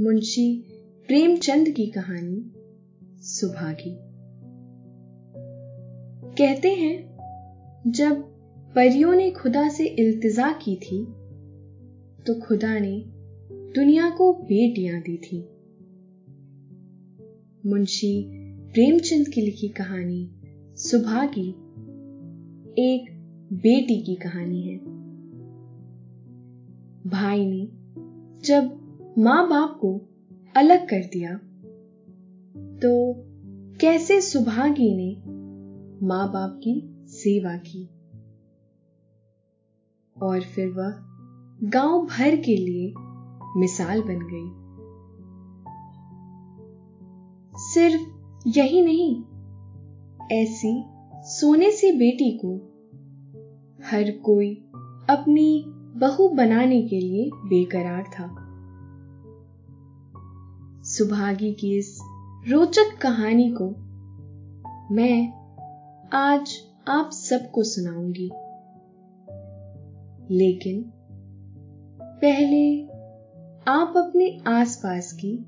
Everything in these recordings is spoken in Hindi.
मुंशी प्रेमचंद की कहानी सुभागी। कहते हैं, जब परियों ने खुदा से इल्तिजा की थी तो खुदा ने दुनिया को बेटियाँ दी थी। मुंशी प्रेमचंद की लिखी कहानी सुभागी एक बेटी की कहानी है। भाई ने जब माँ बाप को अलग कर दिया। तो कैसे सुभागी ने माँ बाप की सेवा की? और फिर वह गाँव भर के लिए मिसाल बन गई। सिर्फ़ यही नहीं, ऐसी सोने सी बेटी को हर कोई अपनी बहू बनाने के लिए बेकरार था। सुभागी की इस रोचक कहानी को मैं आज आप सबको सुनाऊँगी। लेकिन पहले आप अपने आसपास की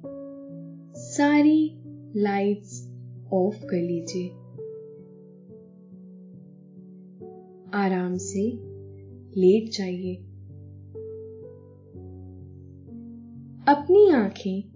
सारी लाइट्स ऑफ़ कर लीजिए। आराम से लेट जाइए। अपनी आँखें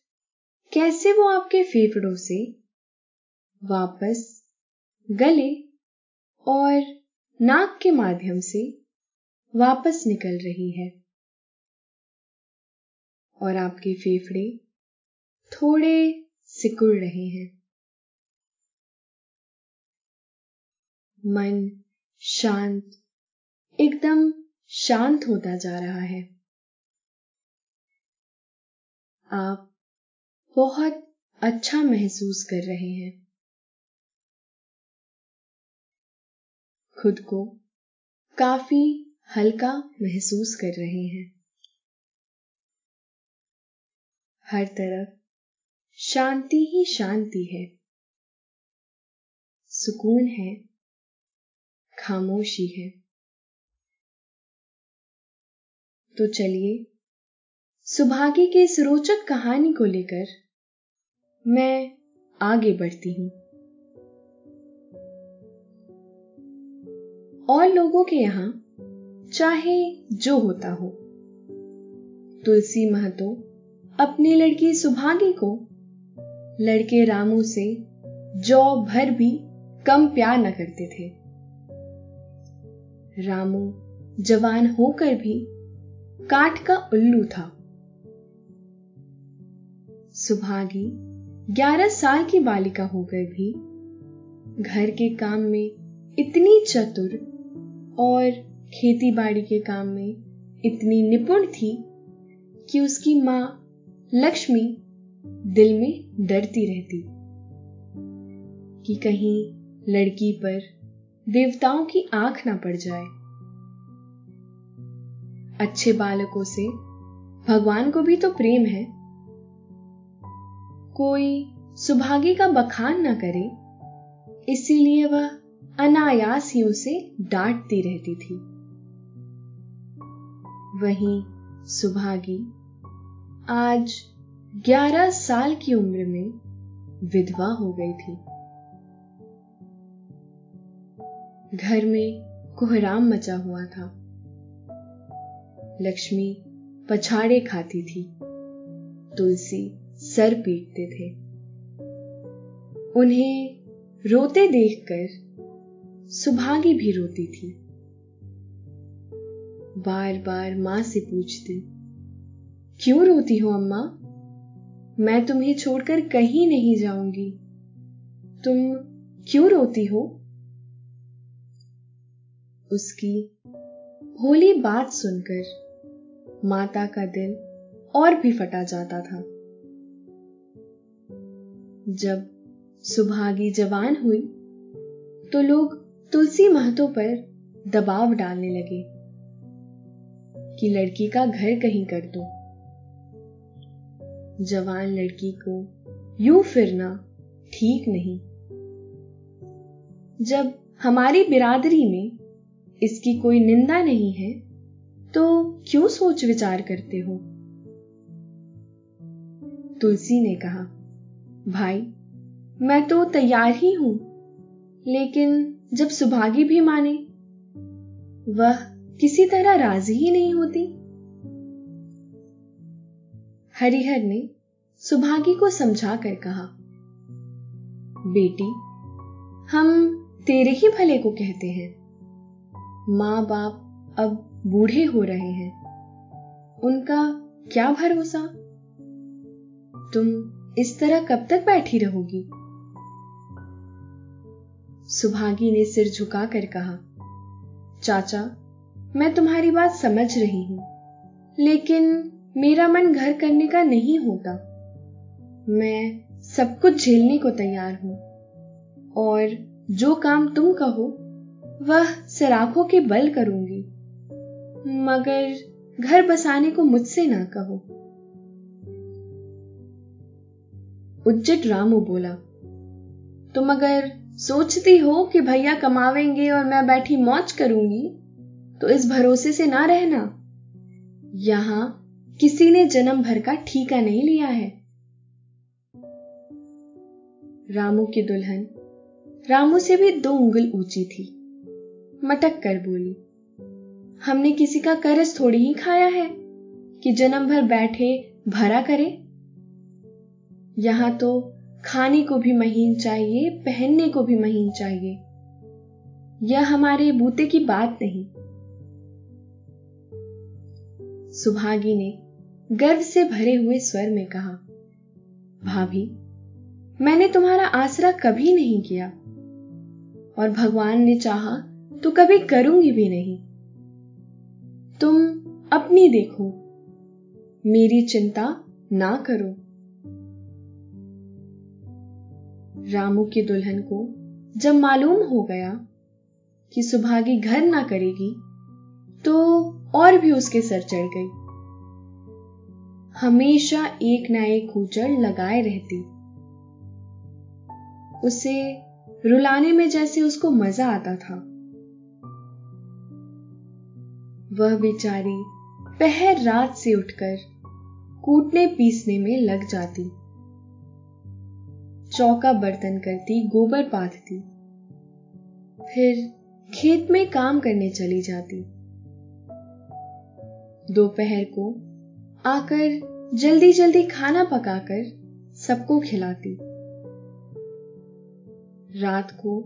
कैसे वो आपके फेफड़ों से वापस गले और नाक के माध्यम से वापस निकल रही है? और आपके फेफड़े थोड़े सिकुड़ रहे हैं। मन शांत, एकदम शांत होता जा रहा है। आप बहुत अच्छा महसूस कर रहे हैं। खुद को काफ़ी हल्का महसूस कर रहे हैं। हर तरफ़ शांति ही शांति है। सुकून है, खामोशी है। तो चलिए सुभागी की इस रोचक कहानी को लेकर मैं आगे बढ़ती हूँ। और लोगों के यहाँ, चाहे जो होता हो। तुलसी महतो अपनी लड़की सुभागी को, लड़के रामू से जौ भर भी कम प्यार न करते थे। रामू जवान होकर भी काठ का उल्लू था। सुभागी ग्यारह साल की बालिका होकर भी। घर के काम में इतनी चतुर और खेती बाड़ी के काम में इतनी निपुण थी कि उसकी माँ लक्ष्मी दिल में डरती रहती कि कहीं लड़की पर देवताओं की आँख ना पड़ जाए। अच्छे बालकों से भगवान को भी तो प्रेम है। कोई सुभागी का बखान ना करे, इसीलिए वह अनायास ही उसे डांटती रहती थी। वहीं सुभागी आज ग्यारह साल की उम्र में विधवा हो गई थी। घर में कोहराम मचा हुआ था। लक्ष्मी पछाड़े खाती थी। तुलसी सर पीटते थे। उन्हें रोते देखकर सुभागी भी रोती थी। बार बार माँ से पूछती, क्यों रोती हो अम्मा? मैं तुम्हें छोड़कर कहीं नहीं जाऊँगी। तुम क्यों रोती हो? उसकी भोली बात सुनकर माता का दिल और भी फटा जाता था। जब सुभागी जवान हुई तो लोग तुलसी महतो पर दबाव डालने लगे कि लड़की का घर कहीं कर दो। जवान लड़की को यूँ फिरना ठीक नहीं। जब हमारी बिरादरी में इसकी कोई निंदा नहीं है तो क्यों सोच विचार करते हो? तुलसी ने कहा भाई, मैं तो तैयार ही हूँ, लेकिन जब सुभागी भी माने, वह किसी तरह राज़ी ही नहीं होती। हरिहर ने सुभागी को समझा कर कहा, बेटी, हम तेरे ही भले को कहते हैं। माँ बाप अब बूढ़े हो रहे हैं, उनका क्या भरोसा? तुम इस तरह कब तक बैठी रहोगी? सुभागी ने सिर झुकाकर कहा, चाचा, मैं तुम्हारी बात समझ रही हूँ, लेकिन मेरा मन घर करने का नहीं होता। मैं सब कुछ झेलने को तैयार हूँ, और जो काम तुम कहो, वह सराखों के बल करूँगी। मगर घर बसाने को मुझसे ना कहो। उज्जट रामू बोला, तुम अगर सोचती हो कि भैया कमावेंगे और मैं बैठी मौज करूँगी तो इस भरोसे से ना रहना। यहाँ किसी ने जन्म भर का ठीका नहीं लिया है। रामू की दुल्हन, रामू से भी दो उंगल ऊँची थी। मटक कर बोली, हमने किसी का कर्ज थोड़ी ही खाया है कि जन्म भर बैठे भरा करे? यहाँ तो खाने को भी महीन चाहिए, पहनने को भी महीन चाहिए। यह हमारे बूते की बात नहीं। सुभागी ने गर्व से भरे हुए स्वर में कहा, भाभी, मैंने तुम्हारा आसरा कभी नहीं किया। और भगवान ने चाहा तो कभी करूँगी भी नहीं। तुम अपनी देखो, मेरी चिंता ना करो। रामू की दुल्हन को जब मालूम हो गया कि सुभागी घर ना करेगी तो और भी उसके सर चढ़ गई। हमेशा एक ना एक खूचड़ लगाए रहती। उसे रुलाने में जैसे उसको मज़ा आता था। वह बेचारी पहर रात से उठकर कूटने पीसने में लग जाती। चौका बर्तन करती, गोबर पाथती फिर खेत में काम करने चली जाती। दोपहर को आकर जल्दी जल्दी खाना पकाकर सबको खिलाती। रात को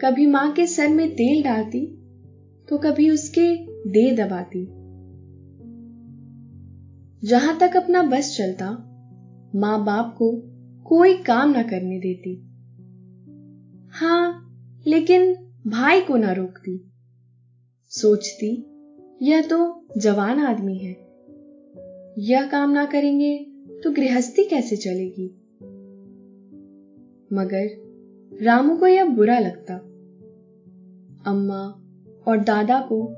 कभी माँ के सर में तेल डालती तो कभी उसके दे दबाती। जहाँ तक अपना बस चलता, माँ बाप को कोई काम ना करने देती। हाँ, लेकिन भाई को ना रोकती। सोचती, यह तो जवान आदमी है। यह काम ना करेंगे तो गृहस्थी कैसे चलेगी? मगर रामू को यह बुरा लगता। अम्मा और दादा को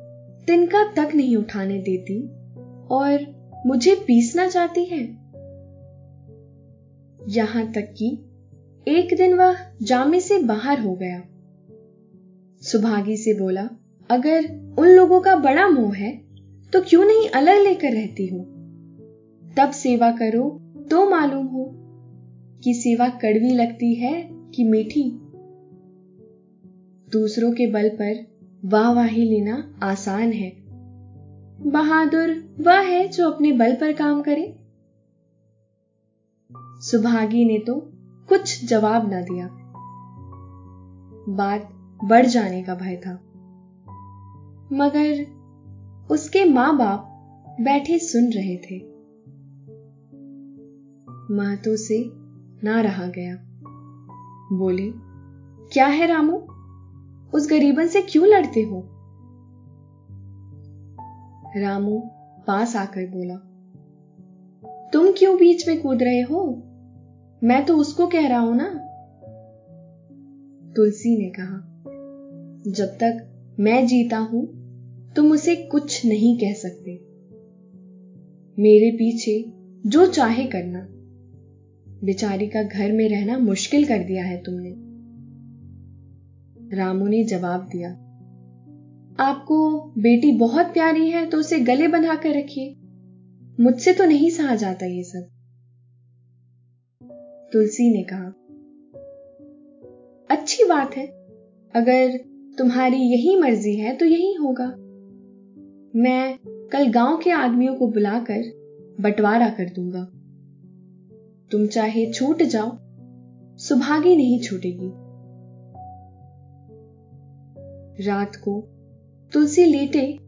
तिनका तक नहीं उठाने देती और मुझे पीसना चाहती है। यहाँ तक कि एक दिन वह जामे से बाहर हो गया। सुभागी से बोला, अगर उन लोगों का बड़ा मोह है तो क्यों नहीं अलग लेकर रहती हो? तब सेवा करो तो मालूम हो कि सेवा कड़वी लगती है कि मीठी। दूसरों के बल पर वाह वाहवाही लेना आसान है। बहादुर वह है जो अपने बल पर काम करे। सुभागी ने तो कुछ जवाब ना दिया। बात बढ़ जाने का भय था। मगर उसके माँ बाप बैठे सुन रहे थे। महतो से ना रहा गया। बोले, क्या है रामू? उस गरीबन से क्यों लड़ते हो? रामू पास आकर बोला, तुम क्यों बीच में कूद रहे हो? मैं तो उसको कह रहा हूँ ना। तुलसी ने कहा, जब तक मैं जीता हूँ, तुम उसे कुछ नहीं कह सकते। मेरे पीछे जो चाहे करना। बेचारी का घर में रहना मुश्किल कर दिया है तुमने। रामू ने जवाब दिया, आपको बेटी बहुत प्यारी है तो उसे गले बंधा कर रखिए। मुझसे तो नहीं सहा जाता ये सब। तुलसी ने कहा, अच्छी बात है, अगर तुम्हारी यही मर्ज़ी है तो यही होगा। मैं कल गाँव के आदमियों को बुलाकर बंटवारा कर दूँगा। तुम चाहे छूट जाओ सुभागी नहीं छूटेगी। रात को तुलसी लेटे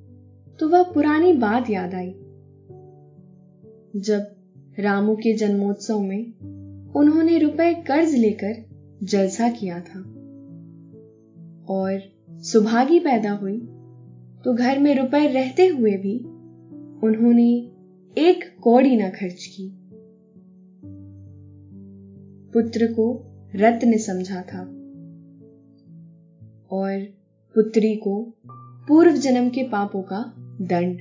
तो वह पुरानी बात याद आई। जब रामू के जन्मोत्सव में उन्होंने रुपए कर्ज लेकर जलसा किया था। और सुभागी पैदा हुई तो घर में रुपए रहते हुए भी उन्होंने एक कौड़ी ना खर्च की। पुत्र को रत्न समझा था और पुत्री को पूर्व जन्म के पापों का दंड।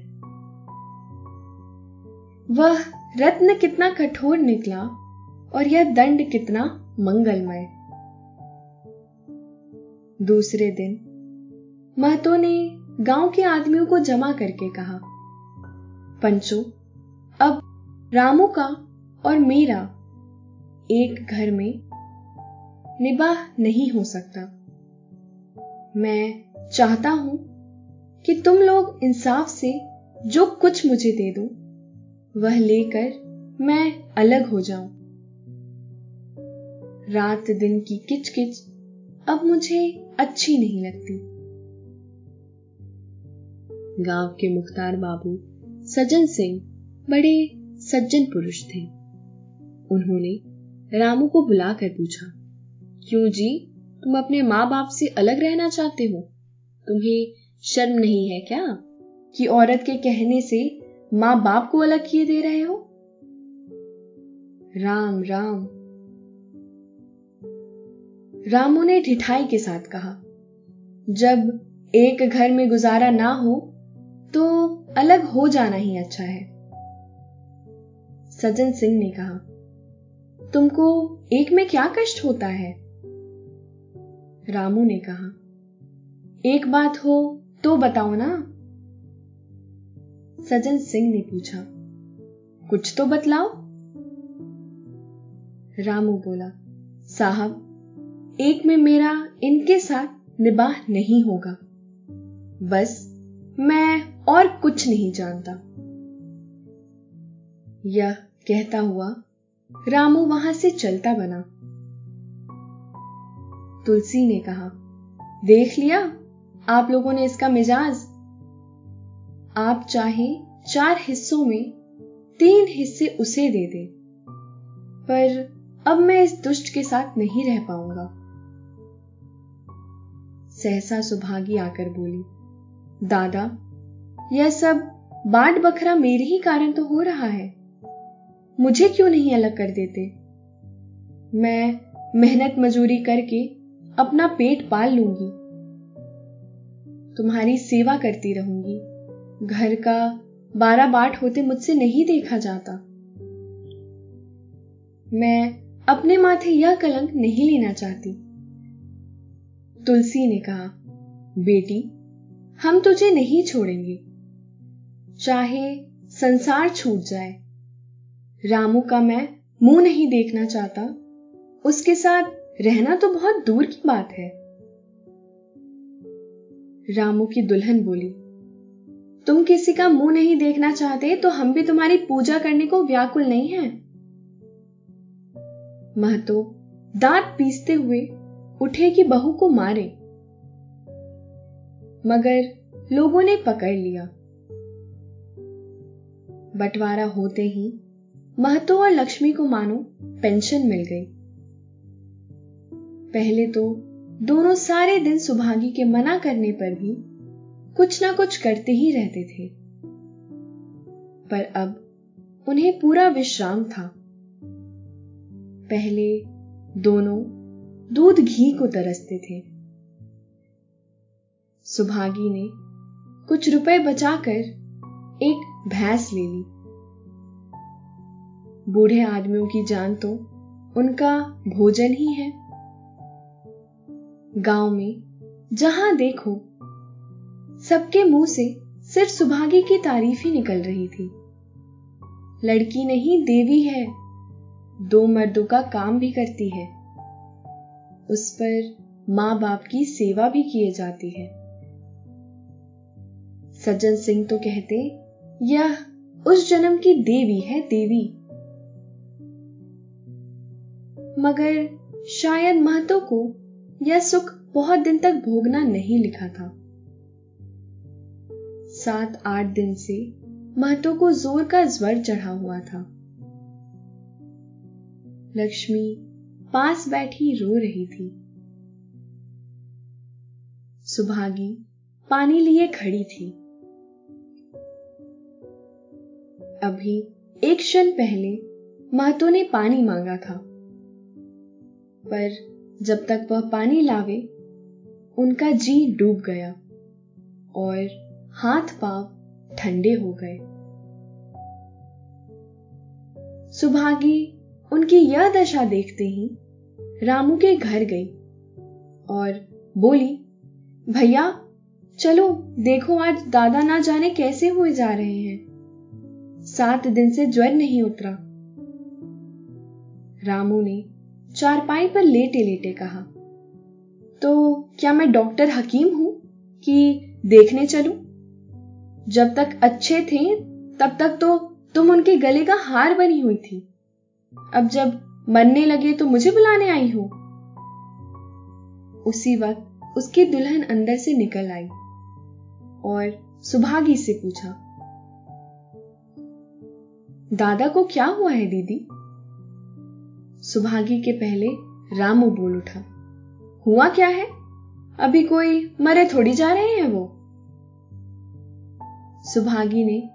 वह रत्न कितना कठोर निकला और यह दंड कितना मंगलमय। दूसरे दिन, महतो ने गाँव के आदमियों को जमा करके कहा, पंचो, अब रामू का और मेरा एक घर में निबाह नहीं हो सकता। मैं चाहता हूँ कि तुम लोग इंसाफ से जो कुछ मुझे दे दो, वह लेकर मैं अलग हो जाऊँ। रात दिन की किचकिच, अब मुझे अच्छी नहीं लगती। गाँव के मुख्तार बाबू सज्जन सिंह बड़े सज्जन पुरुष थे। उन्होंने रामू को बुलाकर पूछा, क्यों जी, तुम अपने माँ बाप से अलग रहना चाहते हो? तुम्हें शर्म नहीं है क्या कि औरत के कहने से माँ बाप को अलग किए दे रहे हो? राम राम रामू ने ठिठाई के साथ कहा, जब एक घर में गुजारा ना हो तो अलग हो जाना ही अच्छा है। सज्जन सिंह ने कहा, तुमको एक में क्या कष्ट होता है? रामू ने कहा, एक बात हो तो बताओ ना। सज्जन सिंह ने पूछा, कुछ तो बतलाओ। रामू बोला, साहब एक में मेरा इनके साथ निबाह नहीं होगा। बस मैं और कुछ नहीं जानता। यह कहता हुआ रामू वहाँ से चलता बना। तुलसी ने कहा, देख लिया? आप लोगों ने इसका मिजाज? आप चाहे चार हिस्सों में तीन हिस्से उसे दे दे, पर अब मैं इस दुष्ट के साथ नहीं रह पाऊँगा। सहसा सुभागी आकर बोली, दादा, यह सब बाट बखरा मेरे ही कारण तो हो रहा है। मुझे क्यों नहीं अलग कर देते? मैं मेहनत मजूरी करके अपना पेट पाल लूँगी। तुम्हारी सेवा करती रहूँगी। घर का बारह बाट होते मुझसे नहीं देखा जाता। मैं अपने माथे यह कलंक नहीं लेना चाहती। तुलसी ने कहा, बेटी, हम तुझे नहीं छोड़ेंगे। चाहे संसार छूट जाए। रामू का मैं मुँह नहीं देखना चाहता। उसके साथ रहना तो बहुत दूर की बात है। रामू की दुल्हन बोली, तुम किसी का मुँह नहीं देखना चाहते तो हम भी तुम्हारी पूजा करने को व्याकुल नहीं हैं? महतो दांत पीसते हुए उठे कि बहू को मारे। मगर लोगों ने पकड़ लिया। बंटवारा होते ही महतो और लक्ष्मी को मानो पेंशन मिल गई। पहले तो दोनों सारे दिन सुभागी के मना करने पर भी कुछ ना कुछ करते ही रहते थे। पर अब उन्हें पूरा विश्राम था। पहले दोनों दूध घी को तरसते थे। सुभागी ने कुछ रुपए बचाकर एक भैंस ले ली। बूढ़े आदमियों की जान तो उनका भोजन ही है। गाँव में जहाँ देखो, सबके मुँह से सिर्फ़ सुभागी की तारीफ़ ही निकल रही थी। लड़की नहीं, देवी है। दो मर्दों का काम भी करती है। उस पर माँ बाप की सेवा भी किए जाती है। सज्जन सिंह तो कहते, यह उस जन्म की देवी है, देवी। मगर शायद महतो को यह सुख बहुत दिन तक भोगना नहीं लिखा था। सात, आठ दिन से महतो को ज़ोर का ज्वर चढ़ा हुआ था। लक्ष्मी पास बैठी रो रही थी। सुभागी पानी लिए खड़ी थी। अभी एक क्षण पहले महतो ने पानी मांगा था। पर जब तक वह पानी लावे, उनका जी डूब गया और हाथ पाँव ठंडे हो गए। सुभागी उनकी यह दशा देखते ही रामू के घर गई और बोली, भैया, चलो, देखो आज दादा ना जाने कैसे हुए जा रहे हैं। सात दिन से ज्वर नहीं उतरा। रामू ने चारपाई पर लेटे लेटे कहा तो क्या मैं डॉक्टर हकीम हूँ कि देखने चलूँ? जब तक अच्छे थे, तब तक तो तुम उनके गले का हार बनी हुई थी। अब जब मरने लगे तो मुझे बुलाने आई हो। उसी वक्त उसकी दुल्हन अंदर से निकल आई और सुभागी से पूछा, दादा को क्या हुआ है दीदी? सुभागी के पहले रामू बोल उठा, हुआ क्या है? अभी कोई मरे थोड़ी जा रहे हैं वो? सुभागी ने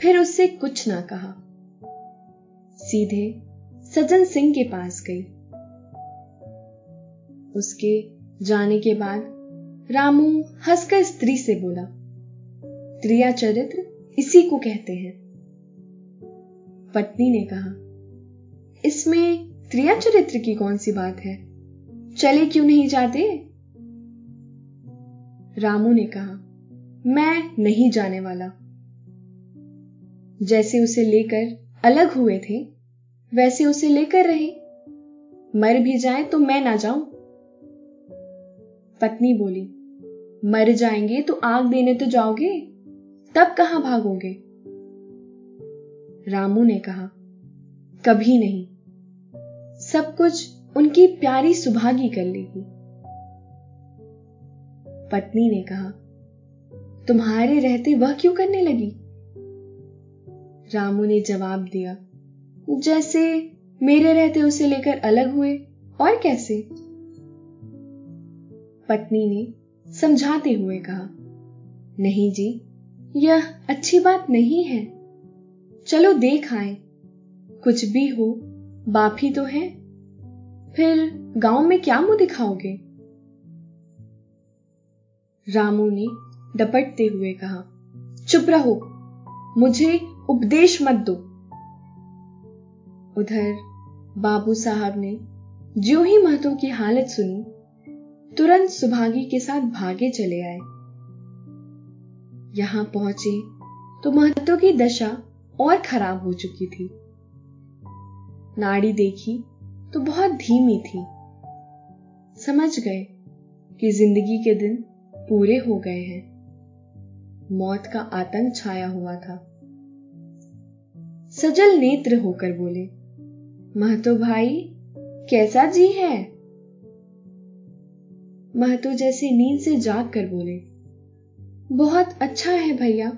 फिर उससे कुछ ना कहा। सीधे सज्जन सिंह के पास गई। उसके जाने के बाद रामू हंसकर स्त्री से बोला, त्रिया चरित्र इसी को कहते हैं। पत्नी ने कहा, इसमें त्रिया चरित्र की कौन सी बात है? चले क्यों नहीं जाते? रामू ने कहा, मैं नहीं जाने वाला। जैसे उसे लेकर अलग हुए थे वैसे उसे लेकर रहे। मर भी जाए तो मैं ना जाऊँ। पत्नी बोली, मर जाएँगे तो आग देने तो जाओगे? तब कहाँ भागोगे? रामू ने कहा, कभी नहीं। सब कुछ उनकी प्यारी सुभागी कर लेगी पत्नी ने कहा, तुम्हारे रहते वह क्यों करने लगी? रामू ने जवाब दिया जैसे मेरे रहते उसे लेकर अलग हुए, और कैसे? पत्नी ने समझाते हुए कहा, नहीं जी, यह अच्छी बात नहीं है। चलो देख आए। कुछ भी हो, बाप ही तो है। फिर गाँव में क्या मुँह दिखाओगे? रामू ने डपटते हुए कहा, चुप रहो, मुझे उपदेश मत दो। उधर बाबू साहब ने जो ही महतों की हालत सुनी, तुरंत सुभागी के साथ भागे चले आए। यहाँ पहुँचे तो महतों की दशा और खराब हो चुकी थी। नाड़ी देखी तो बहुत धीमी थी। समझ गए कि ज़िंदगी के दिन पूरे हो गए हैं। मौत का आतंक छाया हुआ था। सजल नेत्र होकर बोले महतो भाई, कैसा जी है? महतो जैसे नींद से जाग कर बोले, बहुत अच्छा है भैया।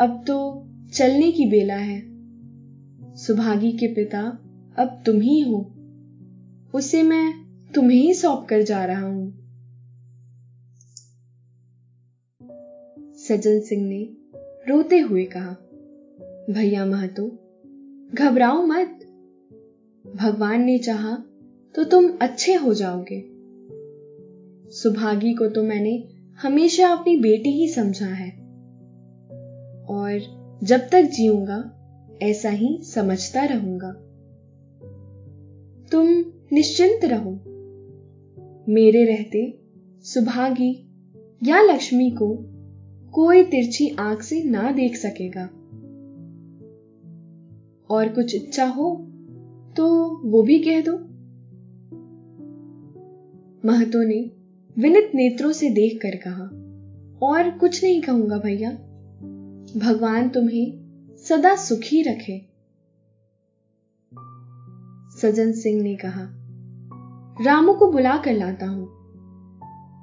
अब तो चलने की बेला है। सुभागी के पिता अब तुम ही हो। उसे मैं तुम्हें ही सौंप कर जा रहा हूँ। सज्जन सिंह ने रोते हुए कहा, भैया महतो, घबराओ मत। भगवान ने चाहा तो तुम अच्छे हो जाओगे। सुभागी को तो मैंने हमेशा अपनी बेटी ही समझा है। और जब तक जीऊँगा, ऐसा ही समझता रहूँगा। तुम निश्चिंत रहो। मेरे रहते सुभागी या लक्ष्मी को कोई तिरछी आँख से ना देख सकेगा। और कुछ इच्छा हो तो वो भी कह दो। महतो ने विनित नेत्रों से देखकर कहा, और कुछ नहीं कहूँगा भैया। भगवान तुम्हें सदा सुखी रखे। सजन सिंह ने कहा, रामू को बुला कर लाता हूँ।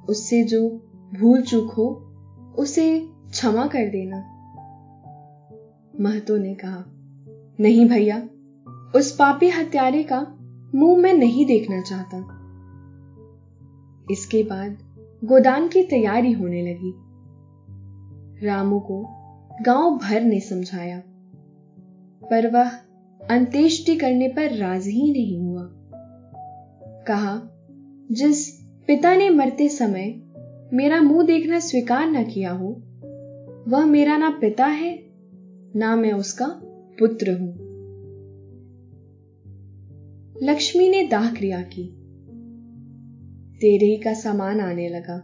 उससे जो भूल चूक हो, उसे क्षमा कर देना। महतो ने कहा, नहीं भैया उस पापी हत्यारे का मुँह मैं नहीं देखना चाहता। इसके बाद गोदान की तैयारी होने लगी। रामू को गाँव भर ने समझाया, पर वह अंत्येष्टि करने पर राज़ी ही नहीं हुआ। कहा, जिस पिता ने मरते समय मेरा मुँह देखना स्वीकार न किया हो, वह मेरा ना पिता है, ना मैं उसका पुत्र हूँ। लक्ष्मी ने दाह क्रिया की। तेरे ही का सामान आने लगा।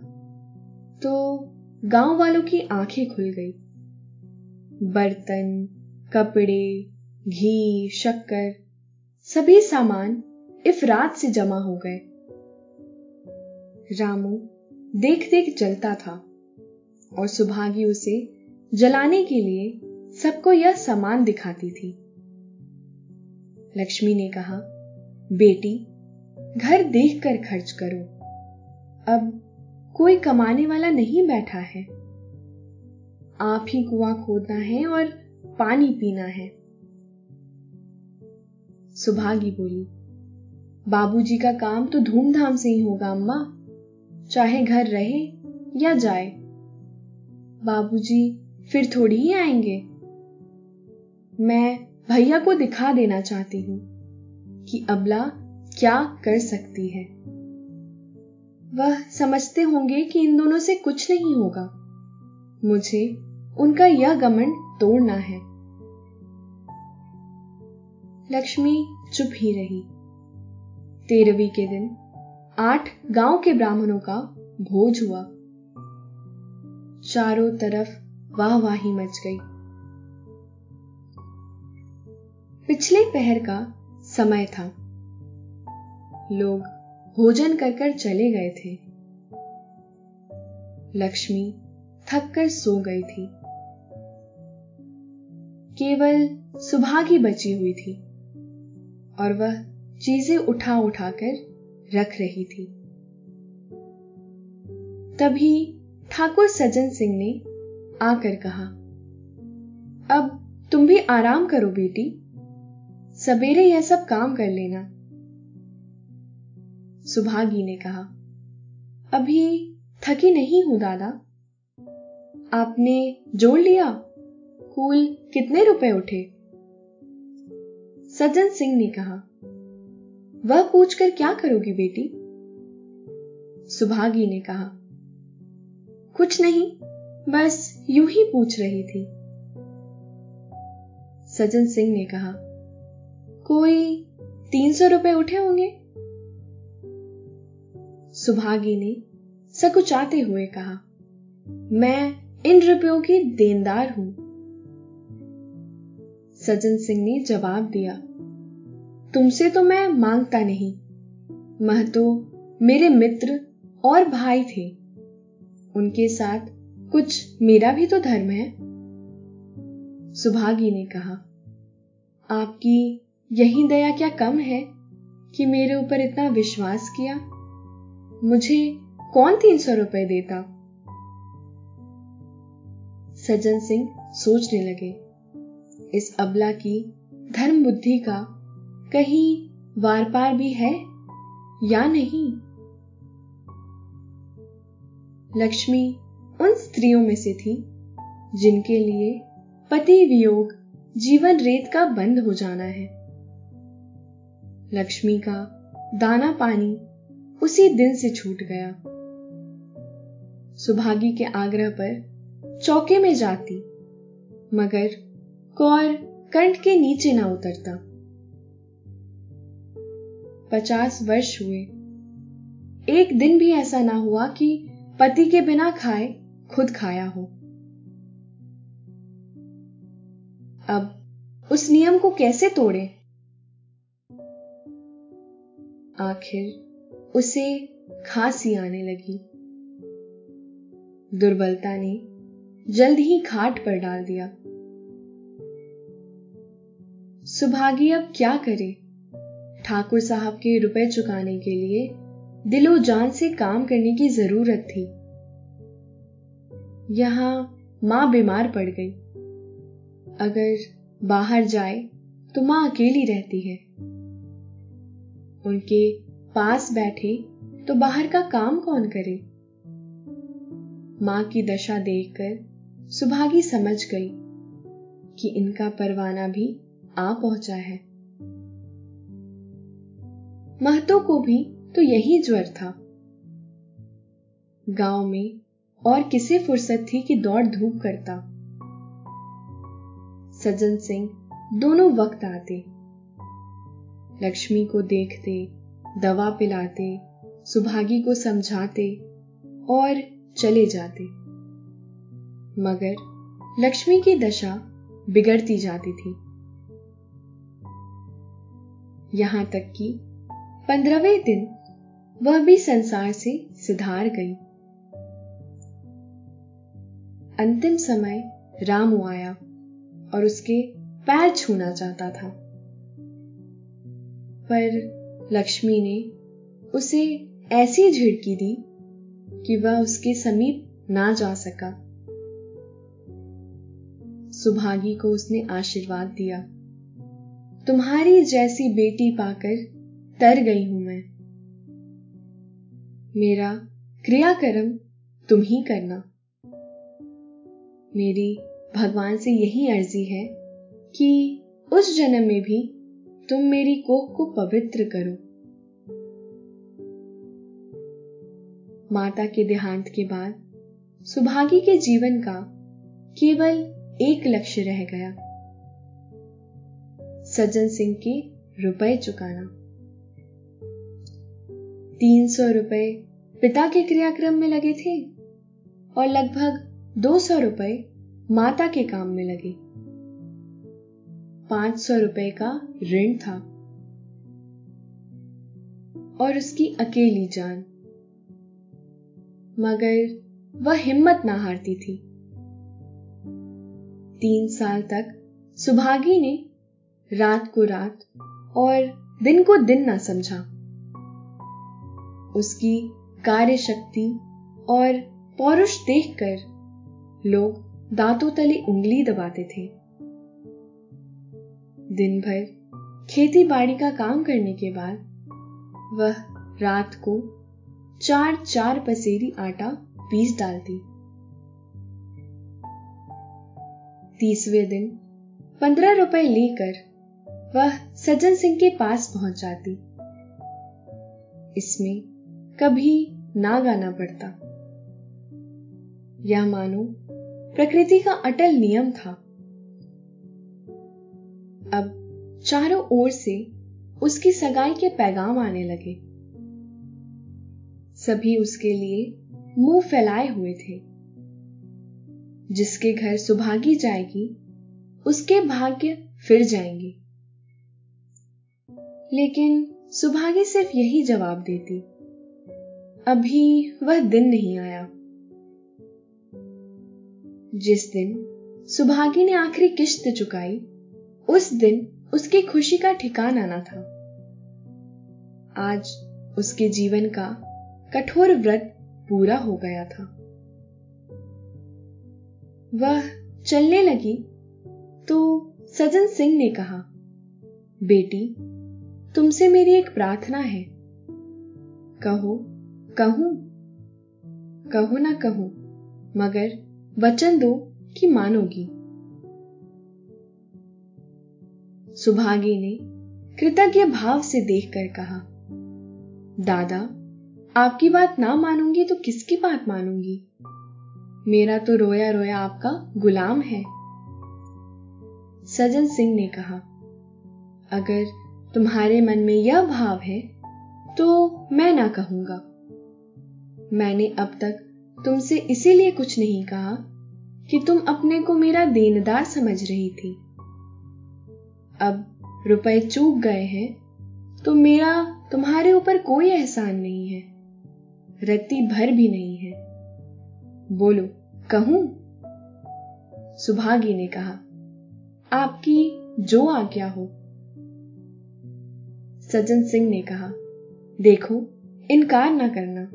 तो गाँव वालों की आँखें खुल गई। बर्तन, कपड़े, घी, शक्कर, सभी सामान इफरात से जमा हो गए। रामू देख देख जलता था और सुभागी उसे जलाने के लिए सबको यह सामान दिखाती थी। लक्ष्मी ने कहा बेटी, घर देखकर खर्च करो। अब कोई कमाने वाला नहीं बैठा है। आप ही कुआँ खोदना है और पानी पीना है। सुभागी बोली, बाबूजी का काम तो धूमधाम से ही होगा, अम्मा। चाहे घर रहे या जाए। बाबूजी फिर थोड़ी ही आएँगे। मैं भैया को दिखा देना चाहती हूँ। कि अबला क्या कर सकती है। वह समझते होंगे कि इन दोनों से कुछ नहीं होगा। मुझे उनका यह गमन तोड़ना है। लक्ष्मी चुप ही रही। तेरहवीं के दिन आठ गाँव के ब्राह्मणों का भोज हुआ। चारों तरफ़ वाह वाही मच गई। पिछले पहर का समय था। लोग भोजन कर कर चले गए थे। लक्ष्मी थक कर सो गई थी। केवल सुबह की बची हुई थी और वह चीज़ें उठा उठाकर रख रही थी। तभी ठाकुर सज्जन सिंह ने आकर कहा, अब तुम भी आराम करो बेटी। सवेरे यह सब काम कर लेना। सुभागी ने कहा, अभी थकी नहीं हूँ दादा। आपने जोड़ लिया? कुल कितने रुपए उठे? सज्जन सिंह ने कहा, वह पूछकर क्या करोगी बेटी? सुभागी ने कहा, कुछ नहीं, बस यूँ ही पूछ रही थी। सज्जन सिंह ने कहा कोई तीन सौ रुपए उठे होंगे? सुभागी ने सकुचाते हुए कहा, मैं इन रुपयों की देनदार हूँ। सज्जन सिंह ने जवाब दिया, तुमसे तो मैं माँगता नहीं। मह तो मेरे मित्र और भाई थे। उनके साथ कुछ मेरा भी तो धर्म है। सुभागी ने कहा, आपकी यही दया क्या कम है कि मेरे ऊपर इतना विश्वास किया? मुझे कौन तीन सौ रुपए देता? सज्जन सिंह सोचने लगे। इस अबला की धर्म बुद्धि का कहीं वार पार भी है या नहीं? लक्ष्मी उन स्त्रियों में से थी जिनके लिए पति वियोग जीवन रेत का बंद हो जाना है। लक्ष्मी का दाना पानी उसी दिन से छूट गया। सुभागी के आग्रह पर चौके में जाती, मगर कौर कंठ के नीचे ना उतरता। पचास वर्ष हुए। एक दिन भी ऐसा ना हुआ कि पति के बिना खाए खुद खाया हो। अब उस नियम को कैसे तोड़े? आखिर उसे खांसी आने लगी। दुर्बलता ने जल्द ही खाट पर डाल दिया। सुभागी अब क्या करे? ठाकुर साहब के रुपए चुकाने के लिए दिलो जान से काम करने की ज़रूरत थी। यहाँ माँ बीमार पड़ गई। अगर बाहर जाए तो माँ अकेली रहती है। उनके पास बैठे तो बाहर का काम कौन करे? माँ की दशा देखकर सुभागी समझ गई कि इनका परवाना भी आ पहुँचा है। महतो को भी तो यही ज्वर था। गाँव में और किसे फुर्सत थी कि दौड़ धूप करता? सज्जन सिंह दोनों वक्त आते। लक्ष्मी को देखते, दवा पिलाते, सुभागी को समझाते और चले जाते। मगर लक्ष्मी की दशा बिगड़ती जाती थी। यहाँ तक कि पंद्रहवें दिन वह भी संसार से सिधार गई। अंतिम समय रामू आया और उसके पैर छूना चाहता था। पर लक्ष्मी ने उसे ऐसी झिड़की दी कि वह उसके समीप ना जा सका। सुभागी को उसने आशीर्वाद दिया। तुम्हारी जैसी बेटी पाकर तर गई हूँ मैं। मेरा क्रियाकर्म तुम ही करना। मेरी भगवान से यही अर्जी है कि उस जन्म में भी तुम मेरी कोख को पवित्र करो। माता के देहांत के बाद, सुभागी के जीवन का केवल एक लक्ष्य रह गया। सज्जन सिंह के रुपए चुकाना। तीन सौ रुपए पिता के क्रियाक्रम में लगे थे और लगभग दो सौ रुपए माता के काम में लगे। पाँच सौ रुपए का ऋण था। और उसकी अकेली जान। मगर वह हिम्मत ना हारती थी। तीन साल तक सुभागी ने रात को रात और दिन को दिन ना समझा। उसकी कार्य शक्ति और पौरुष देखकर लोग दांतों तले उंगली दबाते थे। दिन भर खेती बाड़ी का काम करने के बाद वह रात को चार चार पसेरी आटा पीस डालती। तीसवें दिन पंद्रह रुपए लेकर वह सज्जन सिंह के पास पहुँच जाती इसमें कभी ना गाना पड़ता। यह मानो प्रकृति का अटल नियम था। अब चारों ओर से उसकी सगाई के पैगाम आने लगे। सभी उसके लिए मुँह फैलाए हुए थे। जिसके घर सुभागी जाएगी, उसके भाग्य फिर जाएँगे। लेकिन सुभागी सिर्फ़ यही जवाब देती। अभी वह दिन नहीं आया। जिस दिन सुभागी ने आखिरी किश्त चुकाई उस दिन उसकी खुशी का ठिकाना ना था। आज उसके जीवन का कठोर व्रत पूरा हो गया था। वह चलने लगी तो सजन सिंह ने कहा, बेटी, तुमसे मेरी एक प्रार्थना है। कहो, कहूँ? कहो ना कहूँ, मगर वचन दो कि मानोगी। सुभागी ने कृतज्ञ भाव से देखकर कहा, दादा, आपकी बात ना मानूँगी तो किसकी बात मानूँगी? मेरा तो रोया रोया आपका गुलाम है। सजन सिंह ने कहा, अगर तुम्हारे मन में यह भाव है तो मैं ना कहूँगा। मैंने अब तक तुमसे इसीलिए कुछ नहीं कहा कि तुम अपने को मेरा देनदार समझ रही थी। अब रुपए चूक गए हैं तो मेरा तुम्हारे ऊपर कोई एहसान नहीं है। रत्ती भर भी नहीं है। बोलो, कहूँ? सुभागी ने कहा, आपकी जो आज्ञा हो। सज्जन सिंह ने कहा, देखो, इनकार ना करना।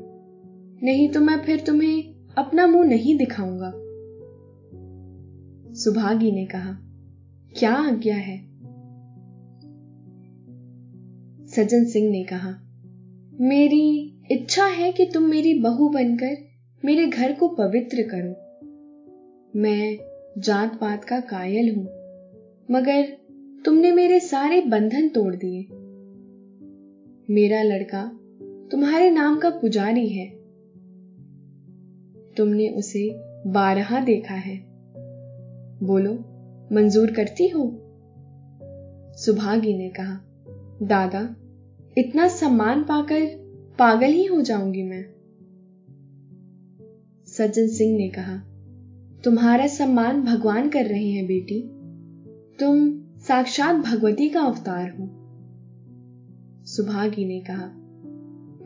नहीं तो मैं फिर तुम्हें अपना मुँह नहीं दिखाऊँगा। सुभागी ने कहा, क्या आज्ञा है? सज्जन सिंह ने कहा, मेरी इच्छा है कि तुम मेरी बहू बनकर मेरे घर को पवित्र करो। मैं जात पात का कायल हूँ, मगर तुमने मेरे सारे बंधन तोड़ दिए। मेरा लड़का तुम्हारे नाम का पुजारी है। तुमने उसे बारहा देखा है। बोलो, मंजूर करती हो? सुभागी ने कहा, दादा इतना सम्मान पाकर पागल ही हो जाऊँगी मैं। सज्जन सिंह ने कहा, तुम्हारा सम्मान भगवान कर रहे हैं बेटी। तुम साक्षात भगवती का अवतार हो। सुभागी ने कहा,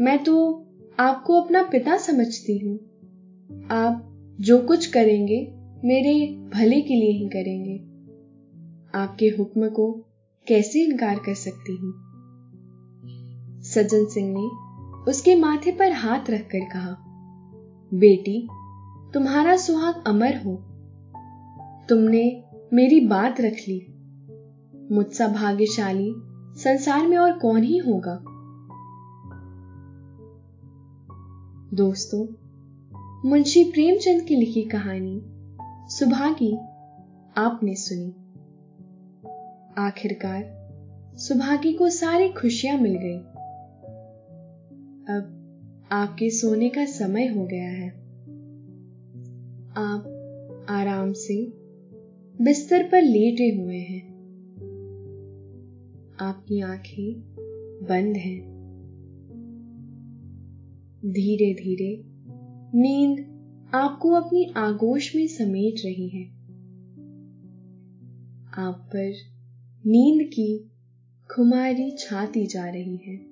मैं तो आपको अपना पिता समझती हूँ। आप जो कुछ करेंगे, मेरे भले के लिए ही करेंगे। आपके हुक्म को कैसे इनकार कर सकती हूँ? सज्जन सिंह ने उसके माथे पर हाथ रखकर कहा, बेटी, तुम्हारा सुहाग अमर हो। तुमने मेरी बात रख ली। मुझसा भाग्यशाली संसार में और कौन ही होगा? दोस्तों, मुंशी प्रेमचंद की लिखी कहानी सुभागी आपने सुनी। आखिरकार सुभागी को सारी खुशियाँ मिल गई। अब आपके सोने का समय हो गया है। आप आराम से बिस्तर पर लेटे हुए हैं। आपकी आँखें बंद हैं। धीरे धीरे नींद आपको अपनी आगोश में समेट रही है। आप पर नींद की खुमारी छाती जा रही है।